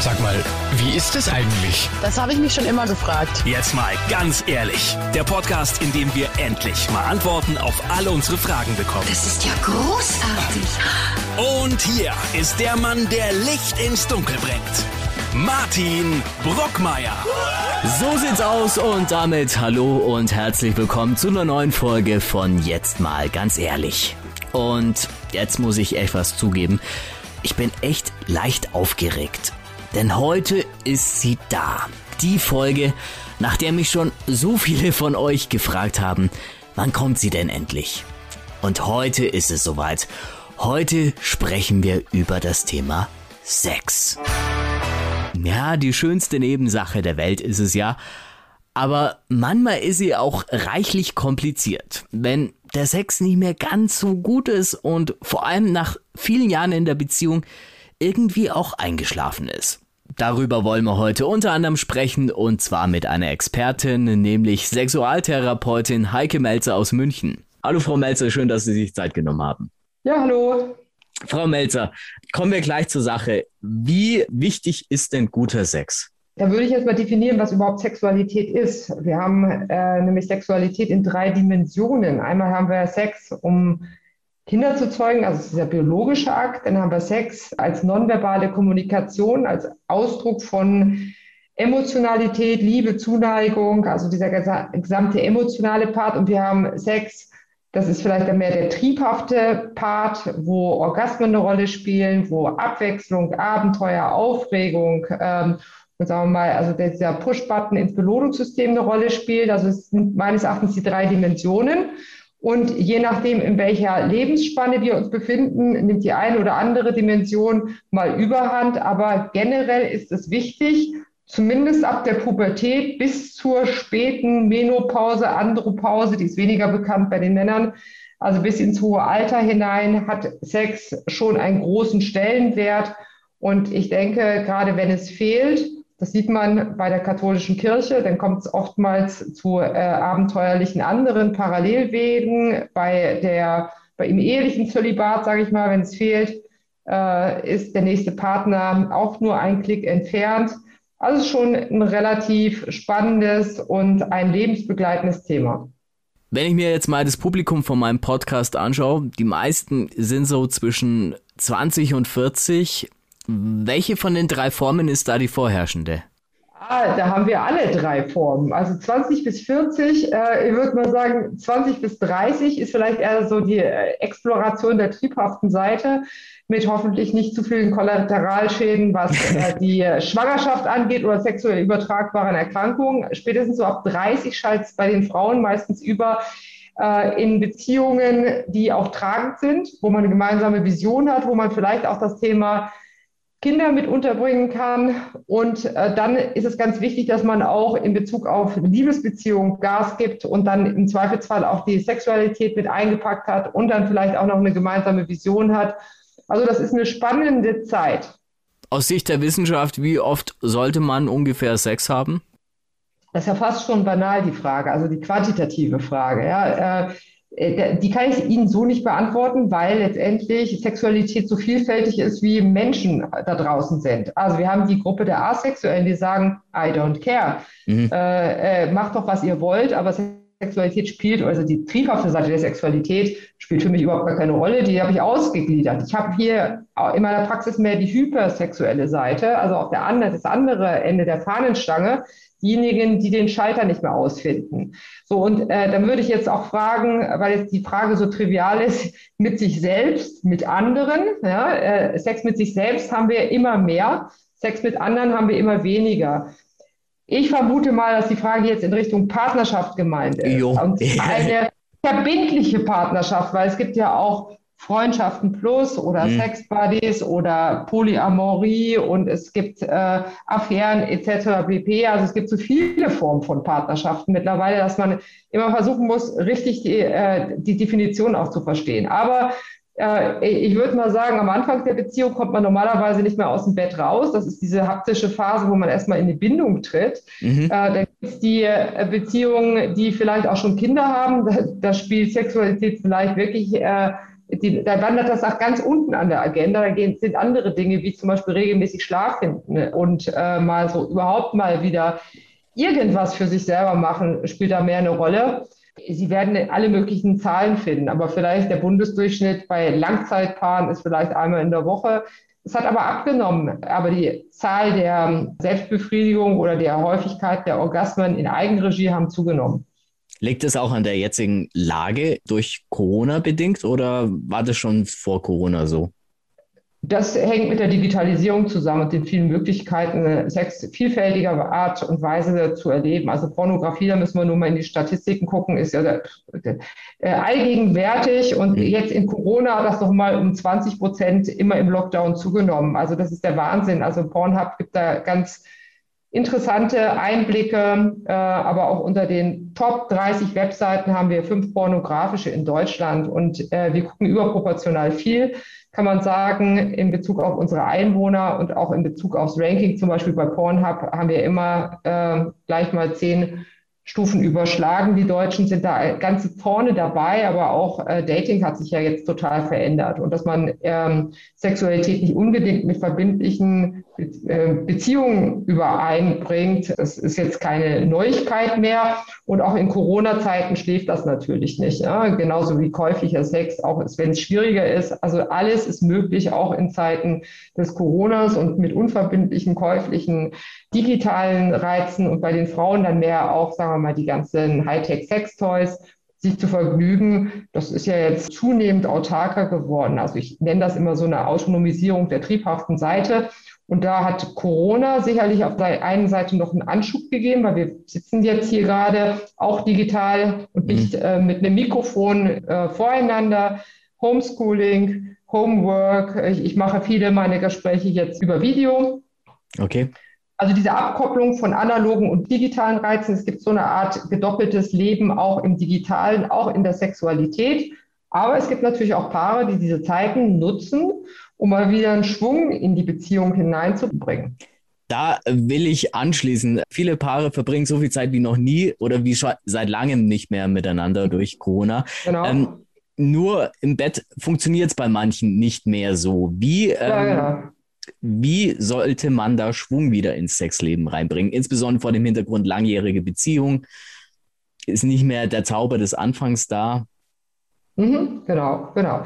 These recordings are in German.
Sag mal, wie ist es eigentlich? Das habe ich mich schon immer gefragt. Jetzt mal ganz ehrlich. Der Podcast, in dem wir endlich mal Antworten auf alle unsere Fragen bekommen. Das ist ja großartig. Und hier ist der Mann, der Licht ins Dunkel bringt. Martin Brockmeier. So sieht's aus und damit hallo und herzlich willkommen zu einer neuen Folge von Jetzt mal ganz ehrlich. Und jetzt muss ich etwas zugeben. Ich bin echt leicht aufgeregt. Denn heute ist sie da. Die Folge, nach der mich schon so viele von euch gefragt haben, wann kommt sie denn endlich? Und heute ist es soweit. Heute sprechen wir über das Thema Sex. Ja, die schönste Nebensache der Welt ist es ja. Aber manchmal ist sie auch reichlich kompliziert. Wenn der Sex nicht mehr ganz so gut ist und vor allem nach vielen Jahren in der Beziehung irgendwie auch eingeschlafen ist. Darüber wollen wir heute unter anderem sprechen und zwar mit einer Expertin, nämlich Sexualtherapeutin Heike Melzer aus München. Hallo Frau Melzer, schön, dass Sie sich Zeit genommen haben. Ja, hallo. Frau Melzer, kommen wir gleich zur Sache. Wie wichtig ist denn guter Sex? Da würde ich jetzt mal definieren, was überhaupt Sexualität ist. Wir haben äh, nämlich Sexualität in drei Dimensionen. Einmal haben wir Sex, um Kinder zu zeugen, also der biologische Akt. Dann haben wir Sex als nonverbale Kommunikation, als Ausdruck von Emotionalität, Liebe, Zuneigung, also dieser gesamte emotionale Part. Und wir haben Sex, das ist vielleicht dann mehr der triebhafte Part, wo Orgasmen eine Rolle spielen, wo Abwechslung, Abenteuer, Aufregung ähm, und sagen wir mal, also dieser Push-Button ins Belohnungssystem eine Rolle spielt. Also es sind meines Erachtens die drei Dimensionen. Und je nachdem, in welcher Lebensspanne wir uns befinden, nimmt die eine oder andere Dimension mal überhand. Aber generell ist es wichtig, zumindest ab der Pubertät bis zur späten Menopause, Andropause, die ist weniger bekannt bei den Männern, also bis ins hohe Alter hinein hat Sex schon einen großen Stellenwert. Und ich denke, gerade wenn es fehlt, das sieht man bei der katholischen Kirche, dann kommt es oftmals zu äh, abenteuerlichen anderen Parallelwegen. Bei der, bei im ehelichen Zölibat, sage ich mal, wenn es fehlt, äh, ist der nächste Partner auch nur ein Klick entfernt. Also schon ein relativ spannendes und ein lebensbegleitendes Thema. Wenn ich mir jetzt mal das Publikum von meinem Podcast anschaue, die meisten sind so zwischen 20 und 40. Welche von den drei Formen ist da die vorherrschende? Ah, da haben wir alle drei Formen. Also 20 bis 40, äh, ich würde mal sagen, 20 bis 30 ist vielleicht eher so die äh, Exploration der triebhaften Seite mit hoffentlich nicht zu vielen Kollateralschäden, was äh, die Schwangerschaft angeht oder sexuell übertragbaren Erkrankungen. Spätestens so ab 30 schaltet es bei den Frauen meistens über äh, in Beziehungen, die auch tragend sind, wo man eine gemeinsame Vision hat, wo man vielleicht auch das Thema Kinder mit unterbringen kann. Und äh, dann ist es ganz wichtig, dass man auch in Bezug auf Liebesbeziehungen Gas gibt und dann im Zweifelsfall auch die Sexualität mit eingepackt hat und dann vielleicht auch noch eine gemeinsame Vision hat. Also das ist eine spannende Zeit. Aus Sicht der Wissenschaft, wie oft sollte man ungefähr Sex haben? Das ist ja fast schon banal, die Frage, also die quantitative Frage. Ja. Äh, die kann ich Ihnen so nicht beantworten, weil letztendlich Sexualität so vielfältig ist, wie Menschen da draußen sind. Also wir haben die Gruppe der Asexuellen, die sagen, I don't care. Mhm. Äh, äh, macht doch, was ihr wollt, aber Sexualität spielt, also die triebhafte Seite der Sexualität spielt für mich überhaupt gar keine Rolle. Die habe ich ausgegliedert. Ich habe hier in meiner Praxis mehr die hypersexuelle Seite, also auf der andere, das andere Ende der Fahnenstange diejenigen, die den Schalter nicht mehr ausfinden. So, und äh, dann würde ich jetzt auch fragen, weil jetzt die Frage so trivial ist, mit sich selbst, mit anderen. Ja, äh, Sex mit sich selbst haben wir immer mehr, Sex mit anderen haben wir immer weniger. Ich vermute mal, dass die Frage jetzt in Richtung Partnerschaft gemeint ist. Jo. Und eine verbindliche Partnerschaft, weil es gibt ja auch Freundschaften Plus oder mhm. Sex Buddies oder Polyamorie und es gibt äh, Affären etc. pp. Also es gibt so viele Formen von Partnerschaften mittlerweile, dass man immer versuchen muss, richtig die, äh, die Definition auch zu verstehen. Aber ich würde mal sagen, am Anfang der Beziehung kommt man normalerweise nicht mehr aus dem Bett raus. Das ist diese haptische Phase, wo man erstmal in die Bindung tritt. Mhm. Äh, dann gibt es die äh, Beziehungen, die vielleicht auch schon Kinder haben. Da, da spielt Sexualität vielleicht wirklich äh, die, da wandert das auch ganz unten an der Agenda. Da gehen, sind andere Dinge, wie zum Beispiel regelmäßig Schlaf finden und äh, mal so überhaupt mal wieder irgendwas für sich selber machen, spielt da mehr eine Rolle. Sie werden alle möglichen Zahlen finden, aber vielleicht der Bundesdurchschnitt bei Langzeitpaaren ist vielleicht einmal in der Woche. Es hat aber abgenommen, aber die Zahl der Selbstbefriedigung oder der Häufigkeit der Orgasmen in Eigenregie haben zugenommen. Liegt es auch an der jetzigen Lage durch Corona bedingt oder war das schon vor Corona so? Das hängt mit der Digitalisierung zusammen und den vielen Möglichkeiten, Sex vielfältiger Art und Weise zu erleben. Also Pornografie, da müssen wir nur mal in die Statistiken gucken, ist ja äh, allgegenwärtig und mhm. jetzt in Corona hat das nochmal um 20 Prozent immer im Lockdown zugenommen. Also das ist der Wahnsinn. Also Pornhub gibt da ganz interessante Einblicke, äh, aber auch unter den Top 30 Webseiten haben wir fünf pornografische in Deutschland und äh, wir gucken überproportional viel kann man sagen, in Bezug auf unsere Einwohner und auch in Bezug aufs Ranking, zum Beispiel bei Pornhub, haben wir immer äh, gleich mal zehn Stufen überschlagen. Die Deutschen sind da ganz vorne dabei, aber auch äh, Dating hat sich ja jetzt total verändert. Und dass man ähm, Sexualität nicht unbedingt mit verbindlichen Be äh, Beziehungen übereinbringt, das ist jetzt keine Neuigkeit mehr. Und auch in Corona-Zeiten schläft das natürlich nicht. Ja? Genauso wie käuflicher Sex, auch wenn es schwieriger ist. Also alles ist möglich, auch in Zeiten des Coronas und mit unverbindlichen, käuflichen, digitalen Reizen und bei den Frauen dann mehr auch, sagen wir wir mal, die ganzen Hightech-Sex-Toys, sich zu vergnügen, das ist ja jetzt zunehmend autarker geworden. Also ich nenne das immer so eine Autonomisierung der triebhaften Seite. Und da hat Corona sicherlich auf der einen Seite noch einen Anschub gegeben, weil wir sitzen jetzt hier gerade auch digital und nicht mhm. äh, mit einem Mikrofon äh, voreinander. Homeschooling, Homework. Ich, ich mache viele meiner Gespräche jetzt über Video. Okay. Also diese Abkopplung von analogen und digitalen Reizen. Es gibt so eine Art gedoppeltes Leben auch im digitalen, auch in der Sexualität. Aber es gibt natürlich auch Paare, die diese Zeiten nutzen, um mal wieder einen Schwung in die Beziehung hineinzubringen. Da will ich anschließen. Viele Paare verbringen so viel Zeit wie noch nie oder wie schon seit langem nicht mehr miteinander durch Corona. Genau. Ähm, nur im Bett funktioniert es bei manchen nicht mehr so. Wie ähm, ja, ja wie sollte man da Schwung wieder ins Sexleben reinbringen? Insbesondere vor dem Hintergrund langjährige Beziehung. Ist nicht mehr der Zauber des Anfangs da? Mhm, genau, genau.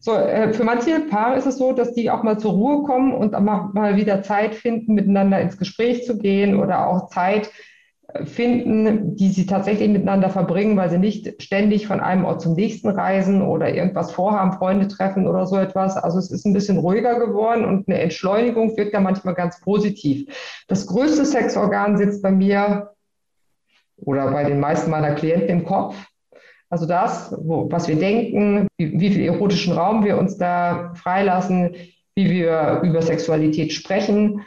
So, äh, für manche Paare ist es so, dass die auch mal zur Ruhe kommen und mal wieder Zeit finden, miteinander ins Gespräch zu gehen oder auch Zeit, finden, die sie tatsächlich miteinander verbringen, weil sie nicht ständig von einem Ort zum nächsten reisen oder irgendwas vorhaben, Freunde treffen oder so etwas. Also es ist ein bisschen ruhiger geworden und eine Entschleunigung wirkt da manchmal ganz positiv. Das größte Sexorgan sitzt bei mir oder bei den meisten meiner Klienten im Kopf. Also das, wo, was wir denken, wie, wie viel erotischen Raum wir uns da freilassen, wie wir über Sexualität sprechen,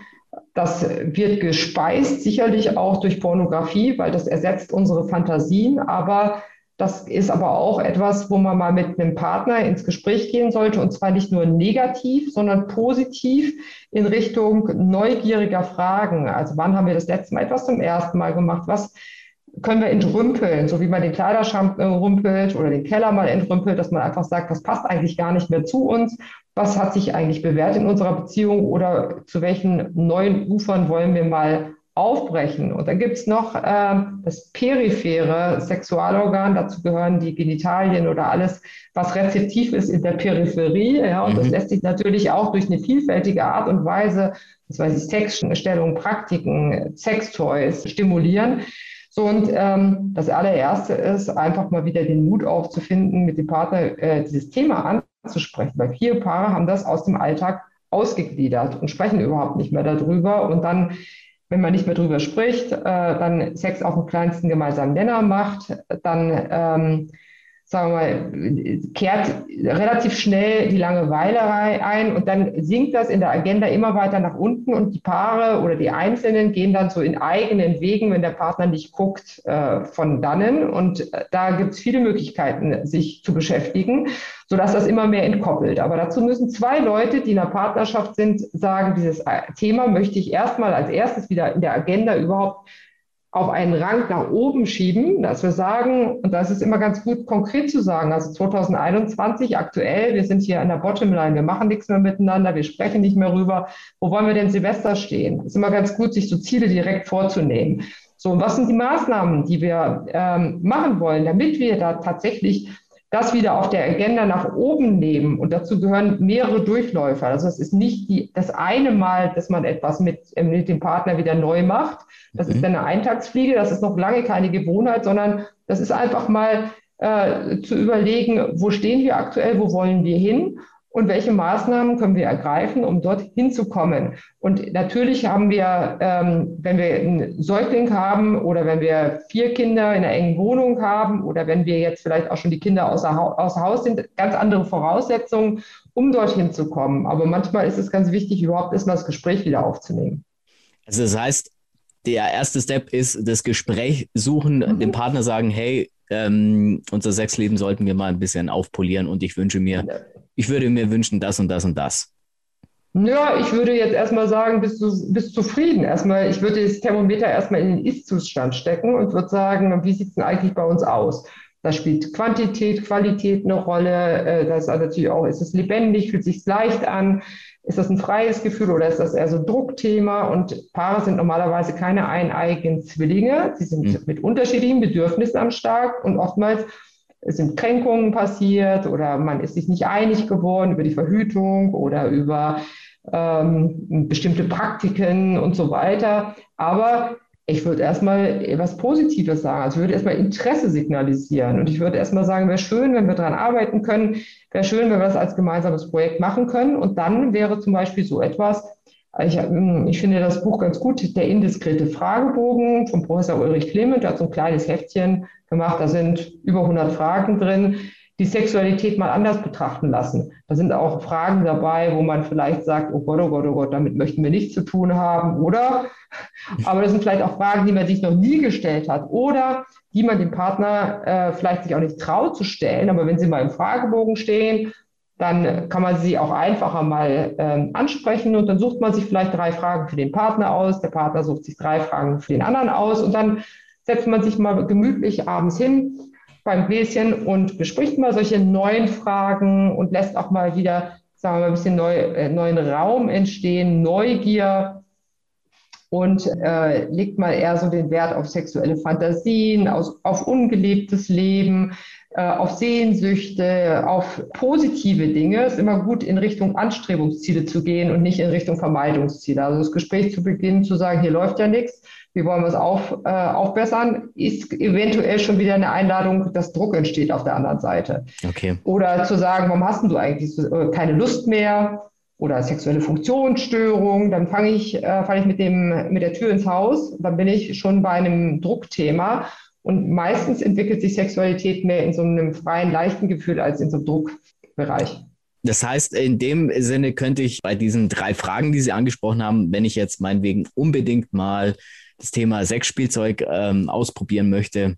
das wird gespeist, sicherlich auch durch Pornografie, weil das ersetzt unsere Fantasien. Aber das ist aber auch etwas, wo man mal mit einem Partner ins Gespräch gehen sollte. Und zwar nicht nur negativ, sondern positiv in Richtung neugieriger Fragen. Also wann haben wir das letzte Mal etwas zum ersten Mal gemacht? Was können wir entrümpeln, so wie man den Kleiderschrank rümpelt oder den Keller mal entrümpelt, dass man einfach sagt, das passt eigentlich gar nicht mehr zu uns. Was hat sich eigentlich bewährt in unserer Beziehung oder zu welchen neuen Ufern wollen wir mal aufbrechen? Und dann gibt es noch äh, das periphere Sexualorgan, dazu gehören die Genitalien oder alles, was rezeptiv ist in der Peripherie. Ja, und mhm. das lässt sich natürlich auch durch eine vielfältige Art und Weise, das weiß ich, Sexstellung, Praktiken, Sextoys stimulieren. So, und ähm, das allererste ist, einfach mal wieder den Mut aufzufinden, mit dem Partner äh, dieses Thema anzusprechen, weil viele Paare haben das aus dem Alltag ausgegliedert und sprechen überhaupt nicht mehr darüber. Und dann, wenn man nicht mehr darüber spricht, äh, dann Sex auf dem kleinsten gemeinsamen Nenner macht, dann ähm, sagen wir mal, kehrt relativ schnell die Langeweile ein und dann sinkt das in der Agenda immer weiter nach unten und die Paare oder die Einzelnen gehen dann so in eigenen Wegen, wenn der Partner nicht guckt, äh, von dannen. Und äh, da gibt es viele Möglichkeiten, sich zu beschäftigen, sodass das immer mehr entkoppelt. Aber dazu müssen zwei Leute, die in einer Partnerschaft sind, sagen, dieses äh, Thema möchte ich erstmal als erstes wieder in der Agenda überhaupt auf einen Rang nach oben schieben, dass wir sagen, und das ist immer ganz gut konkret zu sagen, also 2021 aktuell, wir sind hier an der Bottomline, wir machen nichts mehr miteinander, wir sprechen nicht mehr rüber, wo wollen wir denn Silvester stehen? Ist immer ganz gut, sich so Ziele direkt vorzunehmen. So, und was sind die Maßnahmen, die wir ähm, machen wollen, damit wir da tatsächlich das wieder auf der Agenda nach oben nehmen. Und dazu gehören mehrere Durchläufer. Also es ist nicht die, das eine Mal, dass man etwas mit, äh, mit dem Partner wieder neu macht. Das mhm. ist eine Eintagsfliege, das ist noch lange keine Gewohnheit, sondern das ist einfach mal äh, zu überlegen, wo stehen wir aktuell, wo wollen wir hin und welche Maßnahmen können wir ergreifen, um dort hinzukommen. Und natürlich haben wir, ähm, wenn wir einen Säugling haben oder wenn wir vier Kinder in einer engen Wohnung haben oder wenn wir jetzt vielleicht auch schon die Kinder außer, außer Haus sind, ganz andere Voraussetzungen, um dorthin zu kommen. Aber manchmal ist es ganz wichtig, überhaupt erstmal das Gespräch wieder aufzunehmen. Also das heißt, der erste Step ist das Gespräch suchen, mhm. dem Partner sagen, hey, ähm, unser Sexleben sollten wir mal ein bisschen aufpolieren und ich wünsche mir, ich würde mir wünschen das und das und das. Ja, ich würde jetzt erstmal sagen, bist du bist zufrieden? Erstmal, ich würde das Thermometer erstmal in den Ist-Zustand stecken und würde sagen, wie sieht es denn eigentlich bei uns aus? Da spielt Quantität, Qualität eine Rolle. Äh, das ist natürlich auch, ist es lebendig, fühlt sich leicht an? Ist das ein freies Gefühl oder ist das eher so ein Druckthema? Und Paare sind normalerweise keine eineigen Zwillinge. Sie sind mhm. mit unterschiedlichen Bedürfnissen am Start und oftmals sind Kränkungen passiert oder man ist sich nicht einig geworden über die Verhütung oder über ähm, bestimmte Praktiken und so weiter. Aber ich würde erstmal etwas Positives sagen. Also ich würde erstmal Interesse signalisieren. Und ich würde erstmal sagen, wäre schön, wenn wir daran arbeiten können, wäre schön, wenn wir das als gemeinsames Projekt machen können. Und dann wäre zum Beispiel so etwas, ich, hm, ich finde das Buch ganz gut, der indiskrete Fragebogen von Professor Ulrich Clement, der hat so ein kleines Heftchen gemacht, da sind über 100 Fragen drin, die Sexualität mal anders betrachten lassen. Da sind auch Fragen dabei, wo man vielleicht sagt, oh Gott, oh Gott, oh Gott, damit möchten wir nichts zu tun haben, oder? Aber das sind vielleicht auch Fragen, die man sich noch nie gestellt hat oder die man dem Partner äh, vielleicht sich auch nicht traut zu stellen. Aber wenn sie mal im Fragebogen stehen, dann kann man sie auch einfacher mal ähm, ansprechen und dann sucht man sich vielleicht drei Fragen für den Partner aus. Der Partner sucht sich drei Fragen für den anderen aus und dann setzt man sich mal gemütlich abends hin beim Gläschen und bespricht mal solche neuen Fragen und lässt auch mal wieder, sagen wir mal, ein bisschen neu, äh, neuen Raum entstehen, Neugier und äh, legt mal eher so den Wert auf sexuelle Fantasien, aus, auf ungelebtes Leben, äh, auf Sehnsüchte, auf positive Dinge. Es ist immer gut, in Richtung Anstrebungsziele zu gehen und nicht in Richtung Vermeidungsziele. Also das Gespräch zu beginnen, zu sagen, hier läuft ja nichts, wie wollen wir es auf, äh, aufbessern, ist eventuell schon wieder eine Einladung, dass Druck entsteht auf der anderen Seite. Okay. Oder zu sagen, warum hast du eigentlich äh, keine Lust mehr? Oder sexuelle Funktionsstörung, dann fange ich, äh, fange ich mit, dem, mit der Tür ins Haus, dann bin ich schon bei einem Druckthema. Und meistens entwickelt sich Sexualität mehr in so einem freien, leichten Gefühl als in so einem Druckbereich. Das heißt, in dem Sinne könnte ich bei diesen drei Fragen, die Sie angesprochen haben, wenn ich jetzt meinetwegen unbedingt mal das Thema Sexspielzeug ähm, ausprobieren möchte,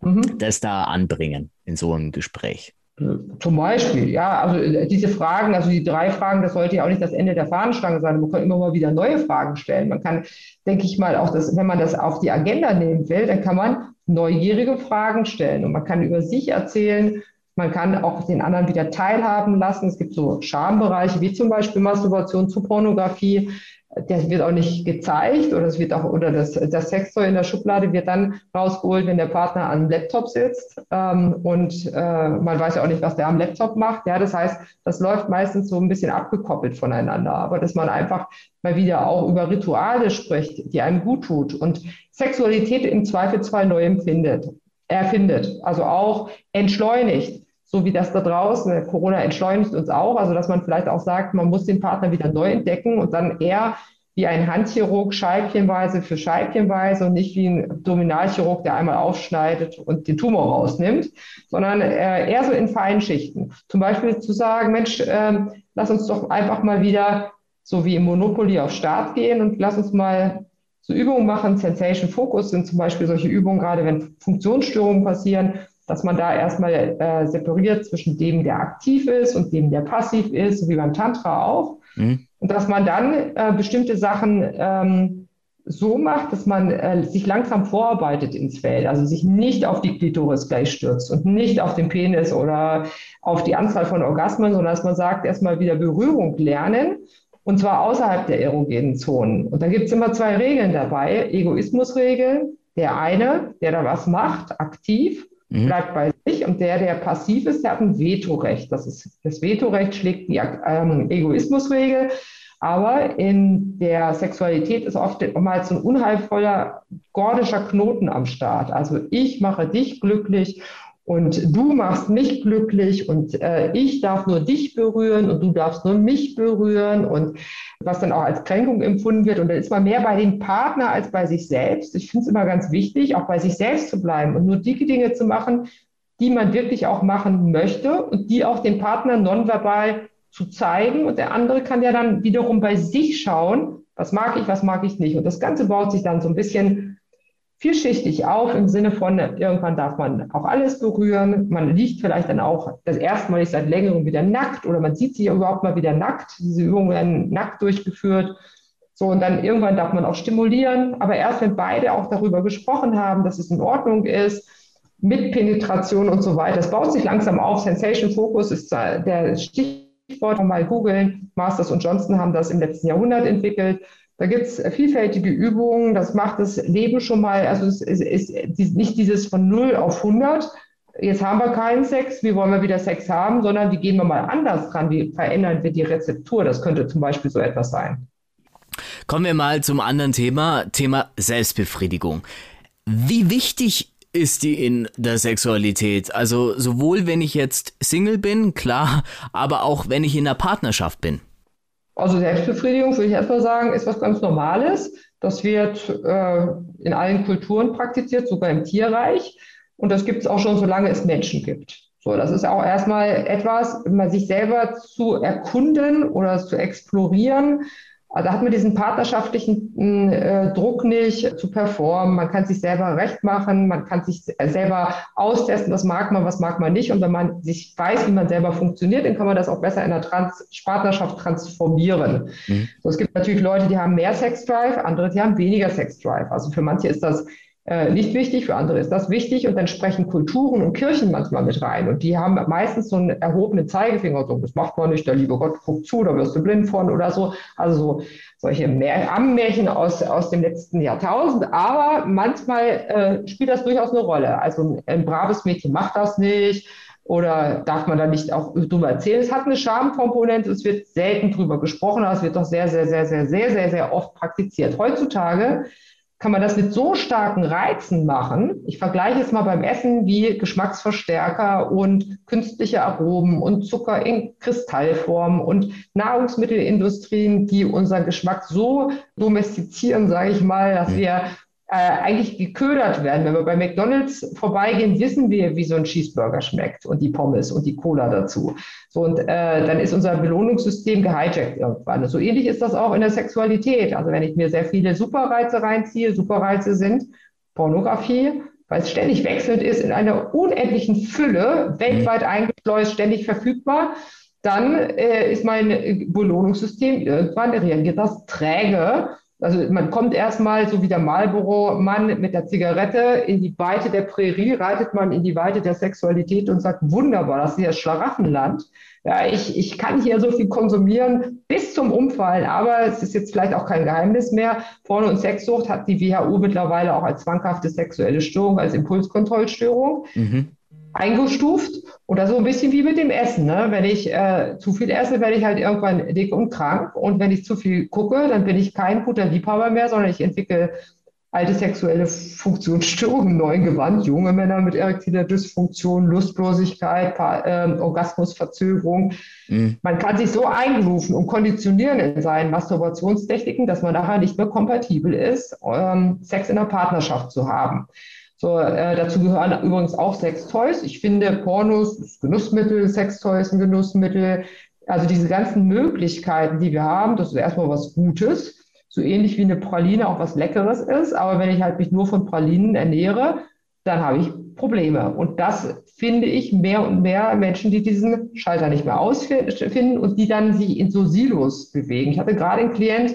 mhm. das da anbringen in so einem Gespräch. Zum Beispiel, ja, also äh, diese Fragen, also die drei Fragen, das sollte ja auch nicht das Ende der Fahnenstange sein. Man kann immer mal wieder neue Fragen stellen. Man kann, denke ich mal, auch das, wenn man das auf die Agenda nehmen will, dann kann man neugierige Fragen stellen und man kann über sich erzählen. Man kann auch den anderen wieder teilhaben lassen. Es gibt so Schambereiche wie zum Beispiel Masturbation zu Pornografie der wird auch nicht gezeigt oder es wird auch, oder das, das Sextoy in der Schublade wird dann rausgeholt, wenn der Partner am Laptop sitzt. Ähm, und äh, man weiß ja auch nicht, was der am Laptop macht. Ja, das heißt, das läuft meistens so ein bisschen abgekoppelt voneinander. Aber dass man einfach mal wieder auch über Rituale spricht, die einem gut tut und Sexualität im Zweifelsfall neu empfindet, erfindet. Also auch entschleunigt so wie das da draußen. Corona entschleunigt uns auch, also dass man vielleicht auch sagt, man muss den Partner wieder neu entdecken und dann eher wie ein Handchirurg scheibchenweise für scheibchenweise und nicht wie ein Abdominalchirurg, der einmal aufschneidet und den Tumor rausnimmt, sondern äh, eher so in feinen Schichten. Zum Beispiel zu sagen, Mensch, äh, lass uns doch einfach mal wieder so wie im Monopoly auf Start gehen und lass uns mal so Übungen machen. Sensation Focus sind zum Beispiel solche Übungen, gerade wenn Funktionsstörungen passieren, dass man da erstmal äh, separiert zwischen dem, der aktiv ist und dem, der passiv ist, so wie beim Tantra auch. Mhm. Und dass man dann äh, bestimmte Sachen ähm, so macht, dass man äh, sich langsam vorarbeitet ins Feld, also sich nicht auf die Klitoris gleich stürzt und nicht auf den Penis oder auf die Anzahl von Orgasmen, sondern dass man sagt, erstmal wieder Berührung lernen und zwar außerhalb der erogenen Zonen. Und da gibt es immer zwei Regeln dabei. Egoismusregel, der eine, der da was macht, aktiv, mhm. bleibt bei sich und der, der passiv ist, der hat ein Vetorecht. Das, ist, das Vetorecht schlägt die ähm, Egoismusregel. Aber in der Sexualität ist oft mal so ein unheilvoller gordischer Knoten am Start. Also ich mache dich glücklich und du machst mich glücklich und äh, ich darf nur dich berühren und du darfst nur mich berühren und was dann auch als Kränkung empfunden wird. Und dann ist man mehr bei dem Partner als bei sich selbst. Ich finde es immer ganz wichtig, auch bei sich selbst zu bleiben und nur die Dinge zu machen, die man wirklich auch machen möchte und die auch dem Partner nonverbal zu zeigen. Und der andere kann ja dann wiederum bei sich schauen, was mag ich, was mag ich nicht. Und das Ganze baut sich dann so ein bisschen vielschichtig auf im Sinne von, irgendwann darf man auch alles berühren. Man liegt vielleicht dann auch das erste Mal nicht seit längerem wieder nackt oder man sieht sich überhaupt mal wieder nackt. Diese Übungen werden nackt durchgeführt. So, und dann irgendwann darf man auch stimulieren. Aber erst wenn beide auch darüber gesprochen haben, dass es in Ordnung ist, mit Penetration und so weiter. Das baut sich langsam auf. Sensation Focus ist der Stichwort. Mal googeln. Masters und Johnson haben das im letzten Jahrhundert entwickelt. Da gibt es vielfältige Übungen, das macht das Leben schon mal, also es ist, ist nicht dieses von 0 auf 100, jetzt haben wir keinen Sex, wie wollen wir wieder Sex haben, sondern wie gehen wir mal anders dran, wie verändern wir die Rezeptur, das könnte zum Beispiel so etwas sein. Kommen wir mal zum anderen Thema, Thema Selbstbefriedigung. Wie wichtig ist die in der Sexualität? Also sowohl wenn ich jetzt Single bin, klar, aber auch wenn ich in der Partnerschaft bin. Also Selbstbefriedigung, würde ich erstmal sagen, ist was ganz Normales. Das wird äh, in allen Kulturen praktiziert, sogar im Tierreich. Und das gibt es auch schon, solange es Menschen gibt. So, das ist auch erstmal etwas, mal sich selber zu erkunden oder zu explorieren, also hat man diesen partnerschaftlichen äh, Druck nicht zu performen. Man kann sich selber recht machen, man kann sich selber austesten, was mag man, was mag man nicht. Und wenn man sich weiß, wie man selber funktioniert, dann kann man das auch besser in der Trans Partnerschaft transformieren. Mhm. So, es gibt natürlich Leute, die haben mehr Sexdrive, andere, die haben weniger Sexdrive. Also für manche ist das äh, nicht wichtig, für andere ist das wichtig und dann sprechen Kulturen und Kirchen manchmal mit rein und die haben meistens so einen erhobenen Zeigefinger, so das macht man nicht, der liebe Gott guckt zu, da wirst du blind von oder so, also so solche Ammenmärchen aus, aus dem letzten Jahrtausend, aber manchmal äh, spielt das durchaus eine Rolle, also ein, ein braves Mädchen macht das nicht, oder darf man da nicht auch drüber erzählen? Es hat eine Schamkomponente, es wird selten drüber gesprochen, aber es wird doch sehr, sehr, sehr, sehr, sehr, sehr, sehr oft praktiziert. Heutzutage kann man das mit so starken Reizen machen. Ich vergleiche es mal beim Essen wie Geschmacksverstärker und künstliche Aromen und Zucker in Kristallform und Nahrungsmittelindustrien, die unseren Geschmack so domestizieren, sage ich mal, dass wir äh, eigentlich geködert werden. Wenn wir bei McDonalds vorbeigehen, wissen wir, wie so ein Cheeseburger schmeckt und die Pommes und die Cola dazu. So, und äh, dann ist unser Belohnungssystem gehijackt irgendwann. So ähnlich ist das auch in der Sexualität. Also wenn ich mir sehr viele Superreize reinziehe, Superreize sind Pornografie, weil es ständig wechselnd ist, in einer unendlichen Fülle, weltweit mhm. eingeschleust, ständig verfügbar, dann äh, ist mein Belohnungssystem irgendwann reagiert das träge also man kommt erstmal, so wie der Marlboro-Mann mit der Zigarette, in die Weite der Prärie, reitet man in die Weite der Sexualität und sagt, wunderbar, das ist ja Schlaraffenland. Ja, ich, ich kann hier so viel konsumieren bis zum Umfallen, aber es ist jetzt vielleicht auch kein Geheimnis mehr. Porno- und Sexsucht hat die WHO mittlerweile auch als zwanghafte sexuelle Störung, als Impulskontrollstörung. Mhm eingestuft oder so ein bisschen wie mit dem Essen. Ne? Wenn ich äh, zu viel esse, werde ich halt irgendwann dick und krank. Und wenn ich zu viel gucke, dann bin ich kein guter Liebhaber mehr, sondern ich entwickle alte sexuelle Funktionsstörungen neuen Gewand. Junge Männer mit erektiler Dysfunktion, Lustlosigkeit, äh, Orgasmusverzögerung. Mhm. Man kann sich so eingerufen und konditionieren in seinen Masturbationstechniken, dass man nachher nicht mehr kompatibel ist, ähm, Sex in der Partnerschaft zu haben. So, äh, dazu gehören übrigens auch Sextoys. Ich finde, Pornos ist Genussmittel, Sextoys ein Genussmittel. Also diese ganzen Möglichkeiten, die wir haben, das ist erstmal was Gutes. So ähnlich wie eine Praline auch was Leckeres ist. Aber wenn ich halt mich nur von Pralinen ernähre, dann habe ich Probleme. Und das finde ich mehr und mehr Menschen, die diesen Schalter nicht mehr ausfinden und die dann sich in so Silos bewegen. Ich hatte gerade einen Klient,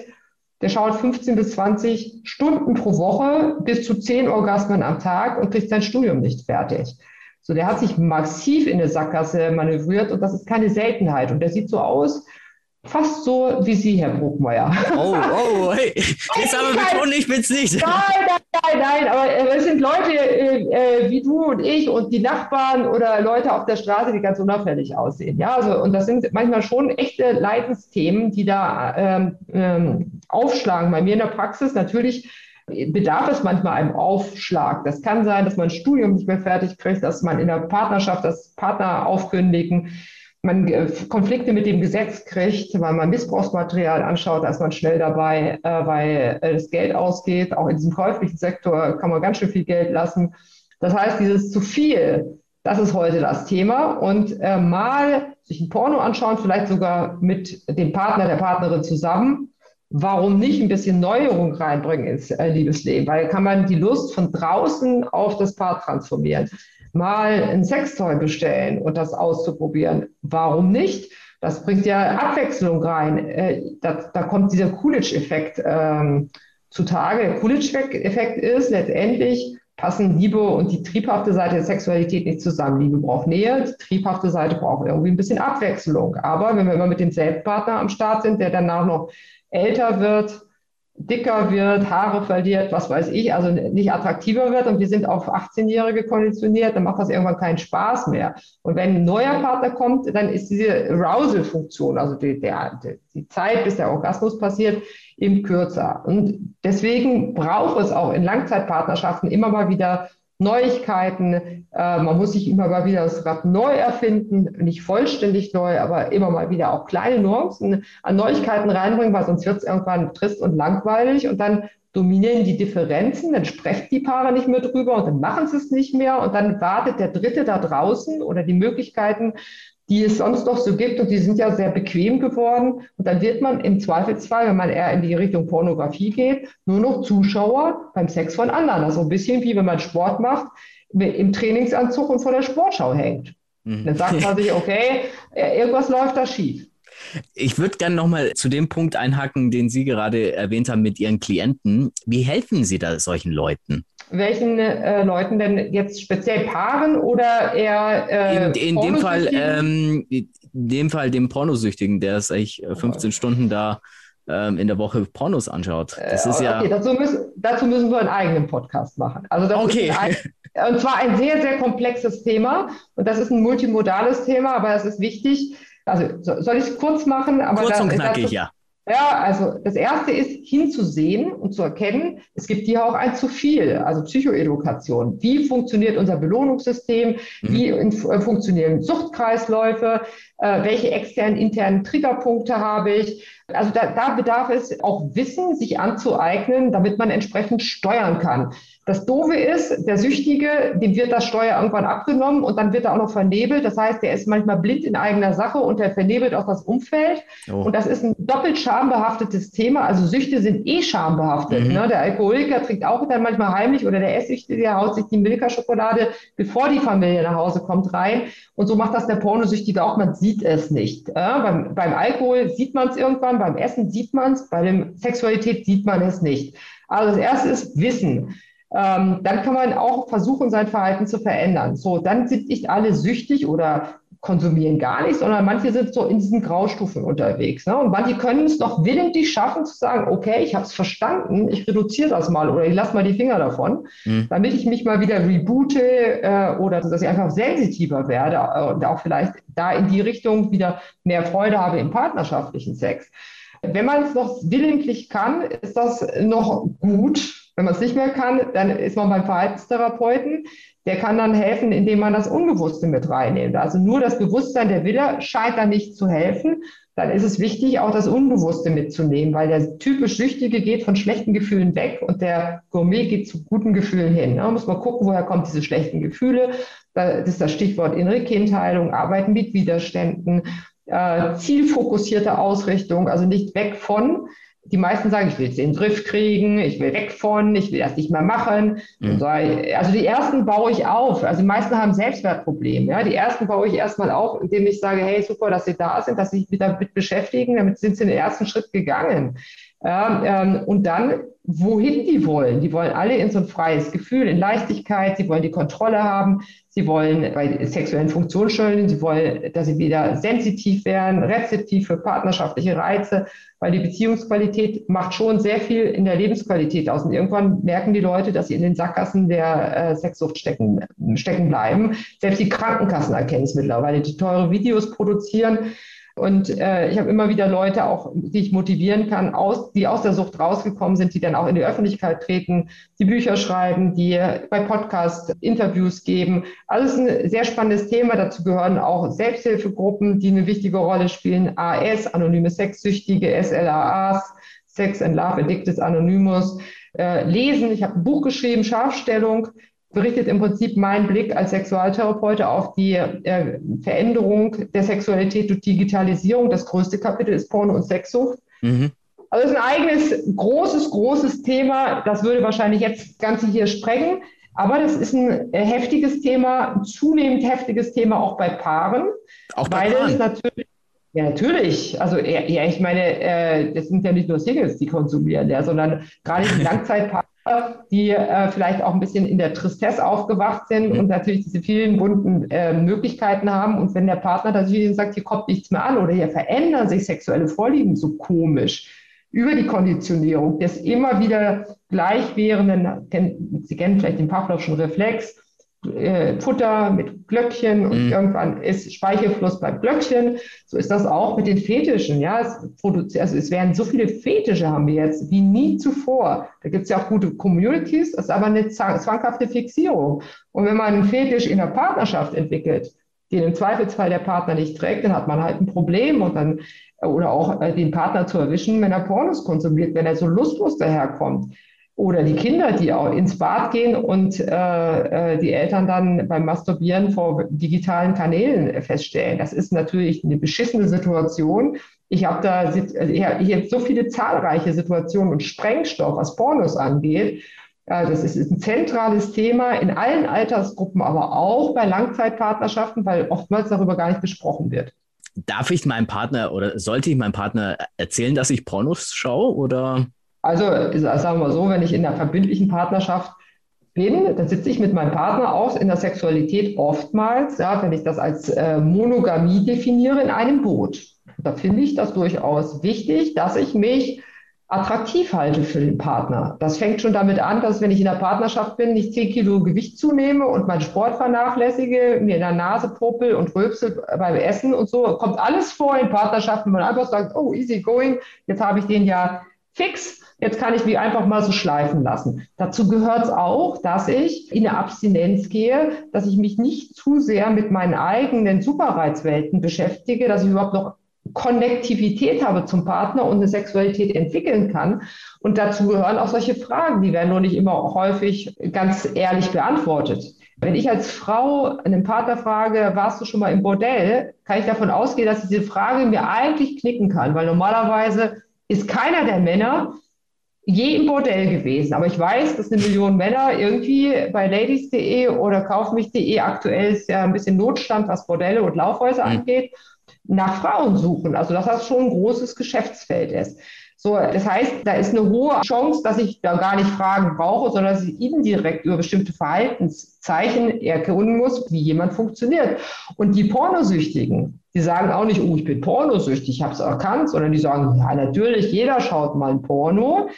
der schaut 15 bis 20 Stunden pro Woche bis zu 10 Orgasmen am Tag und kriegt sein Studium nicht fertig. So, der hat sich massiv in eine Sackgasse manövriert und das ist keine Seltenheit. Und der sieht so aus, Fast so wie Sie, Herr Bruckmeier. Oh, oh, hey. Jetzt aber betone ich bin's nicht. Nein, nein, nein, nein, aber äh, es sind Leute äh, äh, wie du und ich und die Nachbarn oder Leute auf der Straße, die ganz unauffällig aussehen. Ja, also, und das sind manchmal schon echte Leidensthemen, die da ähm, ähm, aufschlagen. Bei mir in der Praxis natürlich bedarf es manchmal einem Aufschlag. Das kann sein, dass man ein Studium nicht mehr fertig kriegt, dass man in der Partnerschaft das Partner aufkündigen man äh, Konflikte mit dem Gesetz kriegt, weil man Missbrauchsmaterial anschaut, da ist man schnell dabei, äh, weil äh, das Geld ausgeht. Auch in diesem käuflichen Sektor kann man ganz schön viel Geld lassen. Das heißt, dieses zu viel, das ist heute das Thema. Und äh, mal sich ein Porno anschauen, vielleicht sogar mit dem Partner, der Partnerin zusammen. Warum nicht ein bisschen Neuerung reinbringen ins äh, Liebesleben? Weil kann man die Lust von draußen auf das Paar transformieren mal ein Sextoy bestellen und das auszuprobieren. Warum nicht? Das bringt ja Abwechslung rein. Äh, da, da kommt dieser Coolidge-Effekt ähm, zutage. Der Coolidge-Effekt ist letztendlich, passen Liebe und die triebhafte Seite der Sexualität nicht zusammen. Liebe braucht Nähe, die triebhafte Seite braucht irgendwie ein bisschen Abwechslung. Aber wenn wir immer mit dem Selbstpartner am Start sind, der danach noch älter wird, dicker wird, Haare verliert, was weiß ich, also nicht attraktiver wird und wir sind auf 18-Jährige konditioniert, dann macht das irgendwann keinen Spaß mehr. Und wenn ein neuer Partner kommt, dann ist diese Arousal-Funktion, also die, der, die Zeit, bis der Orgasmus passiert, eben kürzer. Und deswegen braucht es auch in Langzeitpartnerschaften immer mal wieder Neuigkeiten. Äh, man muss sich immer mal wieder das Rad neu erfinden, nicht vollständig neu, aber immer mal wieder auch kleine Nuancen an Neuigkeiten reinbringen, weil sonst wird es irgendwann trist und langweilig und dann dominieren die Differenzen, dann sprechen die Paare nicht mehr drüber und dann machen sie es nicht mehr und dann wartet der Dritte da draußen oder die Möglichkeiten die es sonst noch so gibt und die sind ja sehr bequem geworden. Und dann wird man im Zweifelsfall, wenn man eher in die Richtung Pornografie geht, nur noch Zuschauer beim Sex von anderen. Also ein bisschen wie wenn man Sport macht, im Trainingsanzug und vor der Sportschau hängt. Mhm. Dann sagt man sich, okay, irgendwas läuft da schief. Ich würde gerne nochmal zu dem Punkt einhaken, den Sie gerade erwähnt haben mit Ihren Klienten. Wie helfen Sie da solchen Leuten? Welchen äh, Leuten denn jetzt speziell Paaren oder eher äh, in, in dem Fall ähm, in dem Fall dem Pornosüchtigen, der ist eigentlich 15 Stunden da ähm, in der Woche Pornos anschaut. Das ist äh, okay, ja. Dazu müssen, dazu müssen wir einen eigenen Podcast machen. Also okay. Ein, und zwar ein sehr, sehr komplexes Thema. Und das ist ein multimodales Thema, aber es ist wichtig. Also soll ich es kurz machen? Aber kurz und knackig, dazu, ja. Ja, also das erste ist hinzusehen und zu erkennen, es gibt hier auch ein zu viel, also Psychoedukation. Wie funktioniert unser Belohnungssystem? Mhm. Wie äh, funktionieren Suchtkreisläufe? Äh, welche externen, internen Triggerpunkte habe ich? Also da, da bedarf es auch Wissen, sich anzueignen, damit man entsprechend steuern kann. Das Doofe ist, der Süchtige, dem wird das Steuer irgendwann abgenommen und dann wird er auch noch vernebelt. Das heißt, der ist manchmal blind in eigener Sache und der vernebelt auch das Umfeld. Oh. Und das ist ein doppelt schambehaftetes Thema. Also Süchte sind eh schambehaftet. Mhm. Ne? Der Alkoholiker trinkt auch dann manchmal heimlich oder der Esssüchtige haut sich die Milka-Schokolade, bevor die Familie nach Hause kommt, rein. Und so macht das der Pornosüchtige auch. Man sieht es nicht. Äh? Beim, beim Alkohol sieht man es irgendwann, beim Essen sieht man es, bei der Sexualität sieht man es nicht. Also das erste ist Wissen. Ähm, dann kann man auch versuchen, sein Verhalten zu verändern. So, dann sind nicht alle süchtig oder konsumieren gar nichts, sondern manche sind so in diesen Graustufen unterwegs. Ne? Und manche können es doch willentlich schaffen zu sagen, okay, ich habe es verstanden, ich reduziere das mal oder ich lasse mal die Finger davon, mhm. damit ich mich mal wieder reboote äh, oder dass ich einfach sensitiver werde äh, und auch vielleicht da in die Richtung wieder mehr Freude habe im partnerschaftlichen Sex. Wenn man es noch willentlich kann, ist das noch gut. Wenn man es nicht mehr kann, dann ist man beim Verhaltenstherapeuten. Der kann dann helfen, indem man das Unbewusste mit reinnimmt. Also nur das Bewusstsein der Wille scheint da nicht zu helfen. Dann ist es wichtig, auch das Unbewusste mitzunehmen, weil der typisch Süchtige geht von schlechten Gefühlen weg und der Gourmet geht zu guten Gefühlen hin. Da muss man gucken, woher kommen diese schlechten Gefühle. Das ist das Stichwort innere Kindheilung, Arbeiten mit Widerständen, äh, zielfokussierte Ausrichtung, also nicht weg von, die meisten sagen, ich will es in den Griff kriegen, ich will weg von, ich will das nicht mehr machen. Mhm. Also die ersten baue ich auf. Also die meisten haben Selbstwertprobleme. Ja? Die ersten baue ich erstmal auf, indem ich sage, hey, super, dass sie da sind, dass sie sich damit beschäftigen. Damit sind sie den ersten Schritt gegangen. Ja, ähm, und dann, wohin die wollen. Die wollen alle in so ein freies Gefühl, in Leichtigkeit. Sie wollen die Kontrolle haben. Sie wollen bei sexuellen Funktionsstörungen, sie wollen, dass sie wieder sensitiv werden, rezeptiv für partnerschaftliche Reize, weil die Beziehungsqualität macht schon sehr viel in der Lebensqualität aus. Und irgendwann merken die Leute, dass sie in den Sackgassen der äh, Sexsucht stecken, stecken bleiben. Selbst die Krankenkassen erkennen es mittlerweile, die teure Videos produzieren und äh, ich habe immer wieder Leute auch, die ich motivieren kann, aus, die aus der Sucht rausgekommen sind, die dann auch in die Öffentlichkeit treten, die Bücher schreiben, die bei Podcasts Interviews geben. Alles ein sehr spannendes Thema. Dazu gehören auch Selbsthilfegruppen, die eine wichtige Rolle spielen. AS, Anonyme Sexsüchtige, SLAAs, Sex and Love Addicted Anonymous. Äh, lesen. Ich habe ein Buch geschrieben, Scharfstellung berichtet im Prinzip mein Blick als Sexualtherapeut auf die äh, Veränderung der Sexualität durch Digitalisierung. Das größte Kapitel ist Porno und Sexsucht. Mhm. Also es ist ein eigenes, großes, großes Thema. Das würde wahrscheinlich jetzt das Ganze hier sprengen. Aber das ist ein äh, heftiges Thema, ein zunehmend heftiges Thema auch bei Paaren. Auch bei weil Paaren. es natürlich ja, natürlich. Also ja, ich meine, äh, das sind ja nicht nur Singles, die konsumieren, ja, sondern gerade die Langzeitpaare die äh, vielleicht auch ein bisschen in der Tristesse aufgewacht sind mhm. und natürlich diese vielen bunten äh, Möglichkeiten haben. Und wenn der Partner natürlich sagt, hier kommt nichts mehr an oder hier verändern sich sexuelle Vorlieben so komisch über die Konditionierung des immer wieder gleichwährenden, Sie kennen vielleicht den Pavlovschen Reflex, äh, Futter mit Glöckchen und mhm. irgendwann ist Speichelfluss beim Glöckchen. So ist das auch mit den Fetischen. Ja, es, also es werden so viele Fetische haben wir jetzt wie nie zuvor. Da gibt es ja auch gute Communities, das ist aber eine zwanghafte Fixierung. Und wenn man einen Fetisch in der Partnerschaft entwickelt, den im Zweifelsfall der Partner nicht trägt, dann hat man halt ein Problem und dann oder auch äh, den Partner zu erwischen, wenn er Pornos konsumiert, wenn er so lustlos daherkommt oder die Kinder, die auch ins Bad gehen und äh, äh, die Eltern dann beim Masturbieren vor digitalen Kanälen feststellen. Das ist natürlich eine beschissene Situation. Ich habe da also ich hab jetzt so viele zahlreiche Situationen und Sprengstoff, was Pornos angeht. Äh, das ist ein zentrales Thema in allen Altersgruppen, aber auch bei Langzeitpartnerschaften, weil oftmals darüber gar nicht gesprochen wird. Darf ich meinem Partner oder sollte ich meinem Partner erzählen, dass ich Pornos schaue oder? Also sagen wir so, wenn ich in einer verbindlichen Partnerschaft bin, dann sitze ich mit meinem Partner aus in der Sexualität oftmals, ja, wenn ich das als äh, Monogamie definiere, in einem Boot. Da finde ich das durchaus wichtig, dass ich mich attraktiv halte für den Partner. Das fängt schon damit an, dass wenn ich in der Partnerschaft bin, ich 10 Kilo Gewicht zunehme und meinen Sport vernachlässige, mir in der Nase popel und rülpsel beim Essen und so, kommt alles vor in Partnerschaften, wenn man einfach sagt, oh, easy going, jetzt habe ich den ja fix, jetzt kann ich mich einfach mal so schleifen lassen. Dazu gehört es auch, dass ich in eine Abstinenz gehe, dass ich mich nicht zu sehr mit meinen eigenen Superreizwelten beschäftige, dass ich überhaupt noch Konnektivität habe zum Partner und eine Sexualität entwickeln kann. Und dazu gehören auch solche Fragen, die werden nur nicht immer häufig ganz ehrlich beantwortet. Wenn ich als Frau einen Partner frage, warst du schon mal im Bordell, kann ich davon ausgehen, dass diese Frage mir eigentlich knicken kann, weil normalerweise ist keiner der Männer je im Bordell gewesen. Aber ich weiß, dass eine Million Männer irgendwie bei ladies.de oder kaufmich.de aktuell ist ja ein bisschen Notstand, was Bordelle und Laufhäuser mhm. angeht, nach Frauen suchen. Also dass das schon ein großes Geschäftsfeld ist. So, das heißt, da ist eine hohe Chance, dass ich da gar nicht Fragen brauche, sondern dass ich indirekt über bestimmte Verhaltenszeichen erkennen muss, wie jemand funktioniert. Und die Pornosüchtigen, die sagen auch nicht, oh, ich bin pornosüchtig, ich habe es erkannt, sondern die sagen, ja, natürlich, jeder schaut mal ein Porno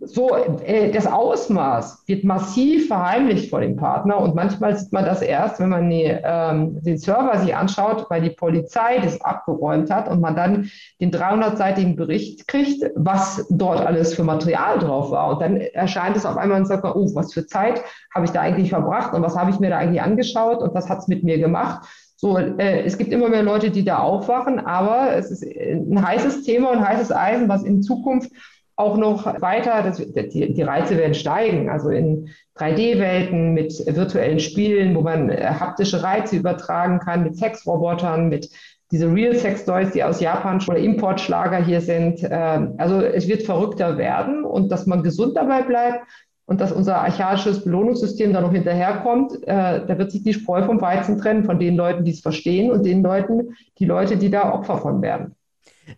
so, äh, das Ausmaß wird massiv verheimlicht vor dem Partner und manchmal sieht man das erst, wenn man die, ähm, den Server sich anschaut, weil die Polizei das abgeräumt hat und man dann den 300-seitigen Bericht kriegt, was dort alles für Material drauf war. Und dann erscheint es auf einmal und sagt man, oh, was für Zeit habe ich da eigentlich verbracht und was habe ich mir da eigentlich angeschaut und was hat es mit mir gemacht? So, äh, es gibt immer mehr Leute, die da aufwachen, aber es ist ein heißes Thema und heißes Eisen, was in Zukunft auch noch weiter, das, die, die Reize werden steigen, also in 3D-Welten mit virtuellen Spielen, wo man äh, haptische Reize übertragen kann, mit Sexrobotern, mit diese Real Sex Toys, die aus Japan oder Importschlager hier sind. Ähm, also es wird verrückter werden und dass man gesund dabei bleibt und dass unser archaisches Belohnungssystem da noch hinterherkommt, äh, da wird sich die Spreu vom Weizen trennen von den Leuten, die es verstehen und den Leuten, die Leute, die da Opfer von werden.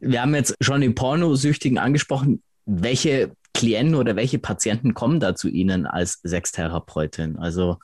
Wir haben jetzt schon die Pornosüchtigen angesprochen welche Klienten oder welche Patienten kommen da zu Ihnen als Sextherapeutin? Also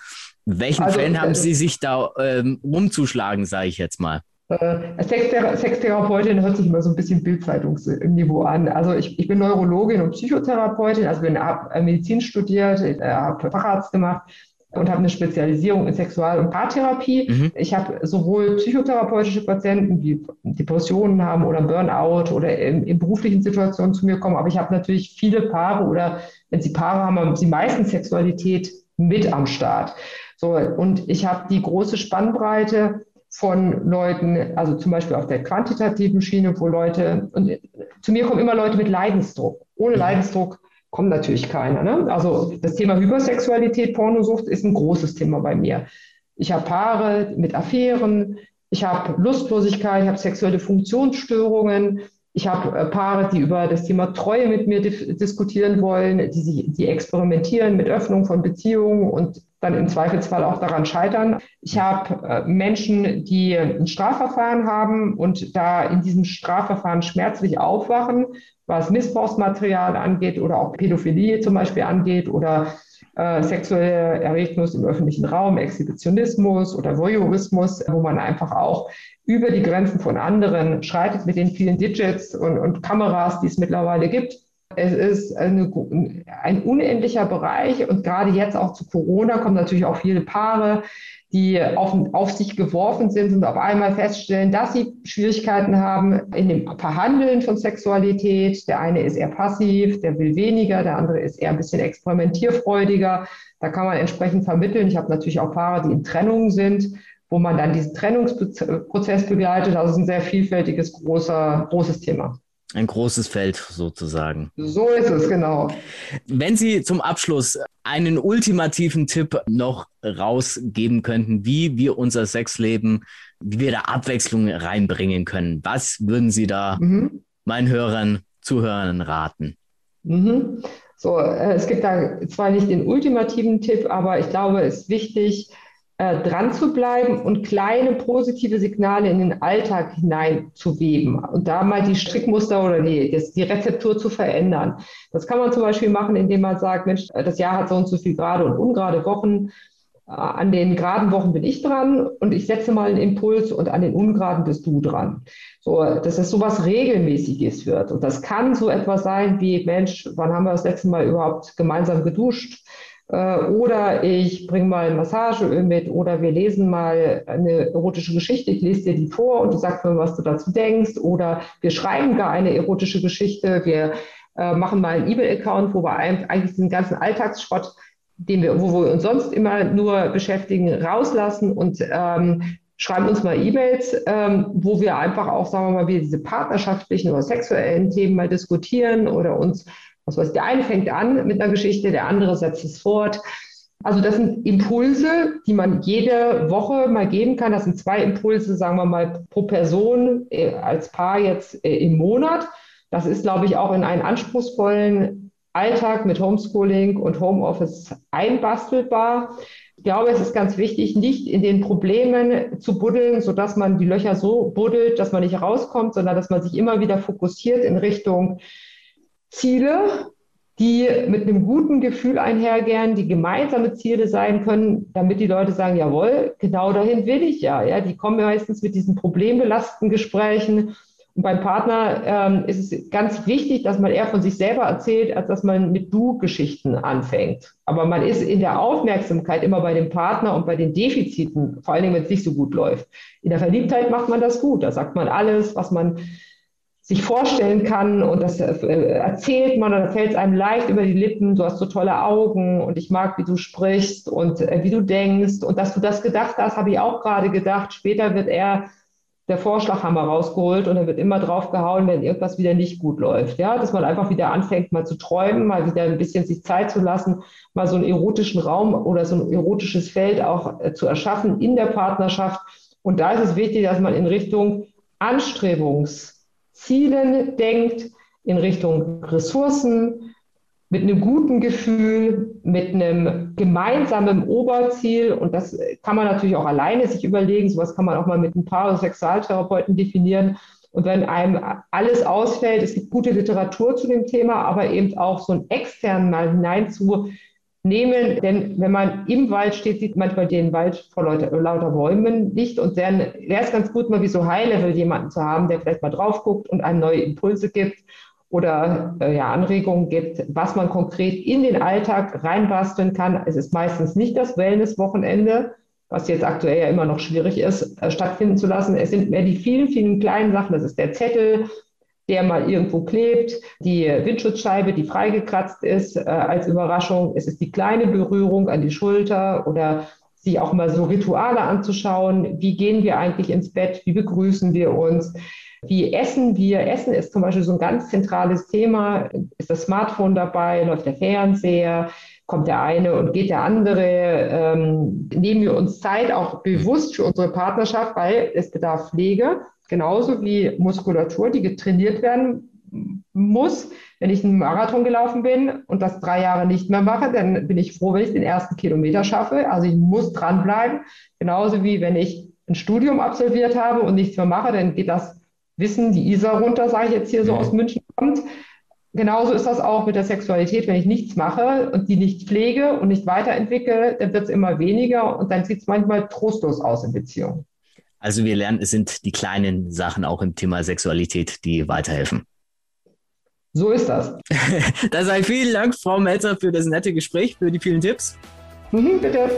in welchen also, Fällen haben also, Sie sich da ähm, rumzuschlagen, sage ich jetzt mal? Äh, Sextherapeutin hört sich immer so ein bisschen Bildzeitungsniveau an. Also ich, ich bin Neurologin und Psychotherapeutin, also bin habe Medizin studiert, äh, habe Facharzt gemacht und habe eine Spezialisierung in Sexual- und Paartherapie. Mhm. Ich habe sowohl psychotherapeutische Patienten, die Depressionen haben oder Burnout oder in, in beruflichen Situationen zu mir kommen, aber ich habe natürlich viele Paare oder wenn sie Paare haben, haben sie meistens Sexualität mit am Start. So, und ich habe die große Spannbreite von Leuten, also zum Beispiel auf der quantitativen Schiene, wo Leute, und zu mir kommen immer Leute mit Leidensdruck. Ohne Leidensdruck kommt natürlich keiner. Ne? Also das Thema Hypersexualität, Pornosucht ist ein großes Thema bei mir. Ich habe Paare mit Affären, ich habe Lustlosigkeit, ich habe sexuelle Funktionsstörungen, ich habe äh, Paare, die über das Thema Treue mit mir diskutieren wollen, die, die experimentieren mit Öffnung von Beziehungen und dann im Zweifelsfall auch daran scheitern. Ich habe äh, Menschen, die ein Strafverfahren haben und da in diesem Strafverfahren schmerzlich aufwachen, was Missbrauchsmaterial angeht oder auch Pädophilie zum Beispiel angeht oder äh, sexuelle Erregnung im öffentlichen Raum, Exhibitionismus oder Voyeurismus, wo man einfach auch über die Grenzen von anderen schreitet mit den vielen Digits und, und Kameras, die es mittlerweile gibt. Es ist eine, ein unendlicher Bereich und gerade jetzt auch zu Corona kommen natürlich auch viele Paare, die auf, auf sich geworfen sind und auf einmal feststellen, dass sie Schwierigkeiten haben in dem Verhandeln von Sexualität. Der eine ist eher passiv, der will weniger, der andere ist eher ein bisschen experimentierfreudiger. Da kann man entsprechend vermitteln. Ich habe natürlich auch Paare, die in Trennungen sind, wo man dann diesen Trennungsprozess begleitet. Also es ist ein sehr vielfältiges, großer, großes Thema. Ein großes Feld sozusagen. So ist es, genau. Wenn Sie zum Abschluss einen ultimativen Tipp noch rausgeben könnten, wie wir unser Sexleben, wie wir da Abwechslung reinbringen können, was würden Sie da mhm. meinen Hörern, Zuhörern raten? Mhm. So, äh, es gibt da zwar nicht den ultimativen Tipp, aber ich glaube, es ist wichtig, äh, dran zu bleiben und kleine positive Signale in den Alltag hineinzuweben und da mal die Strickmuster oder die, das, die Rezeptur zu verändern. Das kann man zum Beispiel machen, indem man sagt, Mensch, das Jahr hat so und so viel gerade und ungerade Wochen. Äh, an den geraden Wochen bin ich dran und ich setze mal einen Impuls und an den ungeraden bist du dran. So, dass es so was Regelmäßiges wird. Und das kann so etwas sein wie, Mensch, wann haben wir das letzte Mal überhaupt gemeinsam geduscht? Äh, oder ich bringe mal Massageöl mit oder wir lesen mal eine erotische Geschichte, ich lese dir die vor und du sagst mir, was du dazu denkst. Oder wir schreiben gar eine erotische Geschichte, wir äh, machen mal einen E-Mail-Account, wo wir eigentlich den ganzen Alltagsschrott, den wir, wo wir uns sonst immer nur beschäftigen, rauslassen und ähm, schreiben uns mal E-Mails, ähm, wo wir einfach auch, sagen wir mal, wie diese partnerschaftlichen oder sexuellen Themen mal diskutieren oder uns was weiß, der eine fängt an mit einer Geschichte, der andere setzt es fort. Also das sind Impulse, die man jede Woche mal geben kann. Das sind zwei Impulse, sagen wir mal, pro Person äh, als Paar jetzt äh, im Monat. Das ist, glaube ich, auch in einen anspruchsvollen Alltag mit Homeschooling und Homeoffice einbastelbar. Ich glaube, es ist ganz wichtig, nicht in den Problemen zu buddeln, sodass man die Löcher so buddelt, dass man nicht rauskommt, sondern dass man sich immer wieder fokussiert in Richtung Ziele, die mit einem guten Gefühl einhergehen, die gemeinsame Ziele sein können, damit die Leute sagen, jawohl, genau dahin will ich ja. ja die kommen meistens mit diesen problembelasteten Gesprächen. Und beim Partner ähm, ist es ganz wichtig, dass man eher von sich selber erzählt, als dass man mit Du-Geschichten anfängt. Aber man ist in der Aufmerksamkeit immer bei dem Partner und bei den Defiziten, vor allen Dingen, wenn es nicht so gut läuft. In der Verliebtheit macht man das gut. Da sagt man alles, was man sich vorstellen kann und das äh, erzählt man und da fällt es einem leicht über die Lippen, du hast so tolle Augen und ich mag, wie du sprichst und äh, wie du denkst und dass du das gedacht hast, habe ich auch gerade gedacht. Später wird er der Vorschlaghammer rausgeholt und er wird immer drauf gehauen, wenn irgendwas wieder nicht gut läuft. Ja, dass man einfach wieder anfängt, mal zu träumen, mal wieder ein bisschen sich Zeit zu lassen, mal so einen erotischen Raum oder so ein erotisches Feld auch äh, zu erschaffen in der Partnerschaft. Und da ist es wichtig, dass man in Richtung Anstrebungs Zielen denkt, in Richtung Ressourcen, mit einem guten Gefühl, mit einem gemeinsamen Oberziel. Und das kann man natürlich auch alleine sich überlegen. Sowas kann man auch mal mit ein paar Sexualtherapeuten definieren. Und wenn einem alles ausfällt, es gibt gute Literatur zu dem Thema, aber eben auch so einen externen mal hineinzunehmen. Denn wenn man im Wald steht, sieht manchmal den Wald vor lauter, lauter Bäumen nicht. Und dann wäre es ganz gut, mal wie so High-Level jemanden zu haben, der vielleicht mal drauf guckt und einem neue Impulse gibt oder äh, ja, Anregungen gibt, was man konkret in den Alltag reinbasteln kann. Es ist meistens nicht das Wellness-Wochenende, was jetzt aktuell ja immer noch schwierig ist, äh, stattfinden zu lassen. Es sind mehr die vielen, vielen kleinen Sachen. Das ist der Zettel, der mal irgendwo klebt, die Windschutzscheibe, die freigekratzt ist äh, als Überraschung. Es ist die kleine Berührung an die Schulter oder sich auch mal so Rituale anzuschauen. Wie gehen wir eigentlich ins Bett? Wie begrüßen wir uns? Wie essen wir? Essen ist zum Beispiel so ein ganz zentrales Thema. Ist das Smartphone dabei? Läuft der Fernseher? kommt der eine und geht der andere. Ähm, nehmen wir uns Zeit auch bewusst für unsere Partnerschaft, weil es bedarf Pflege, genauso wie Muskulatur, die getrainiert werden muss. Wenn ich einen Marathon gelaufen bin und das drei Jahre nicht mehr mache, dann bin ich froh, wenn ich den ersten Kilometer schaffe. Also ich muss dranbleiben. Genauso wie wenn ich ein Studium absolviert habe und nichts mehr mache, dann geht das Wissen, die Isar runter, sage ich jetzt hier so aus München kommt genauso ist das auch mit der Sexualität. Wenn ich nichts mache und die nicht pflege und nicht weiterentwickle, dann wird es immer weniger und dann sieht es manchmal trostlos aus in Beziehungen. Also wir lernen, es sind die kleinen Sachen auch im Thema Sexualität, die weiterhelfen. So ist das. da sei vielen Dank, Frau Melzer, für das nette Gespräch, für die vielen Tipps. Mhm, bitte.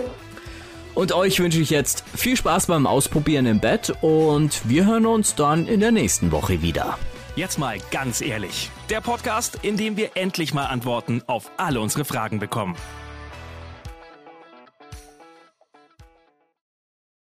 Und euch wünsche ich jetzt viel Spaß beim Ausprobieren im Bett und wir hören uns dann in der nächsten Woche wieder. Jetzt mal ganz ehrlich. Der Podcast, in dem wir endlich mal Antworten auf alle unsere Fragen bekommen.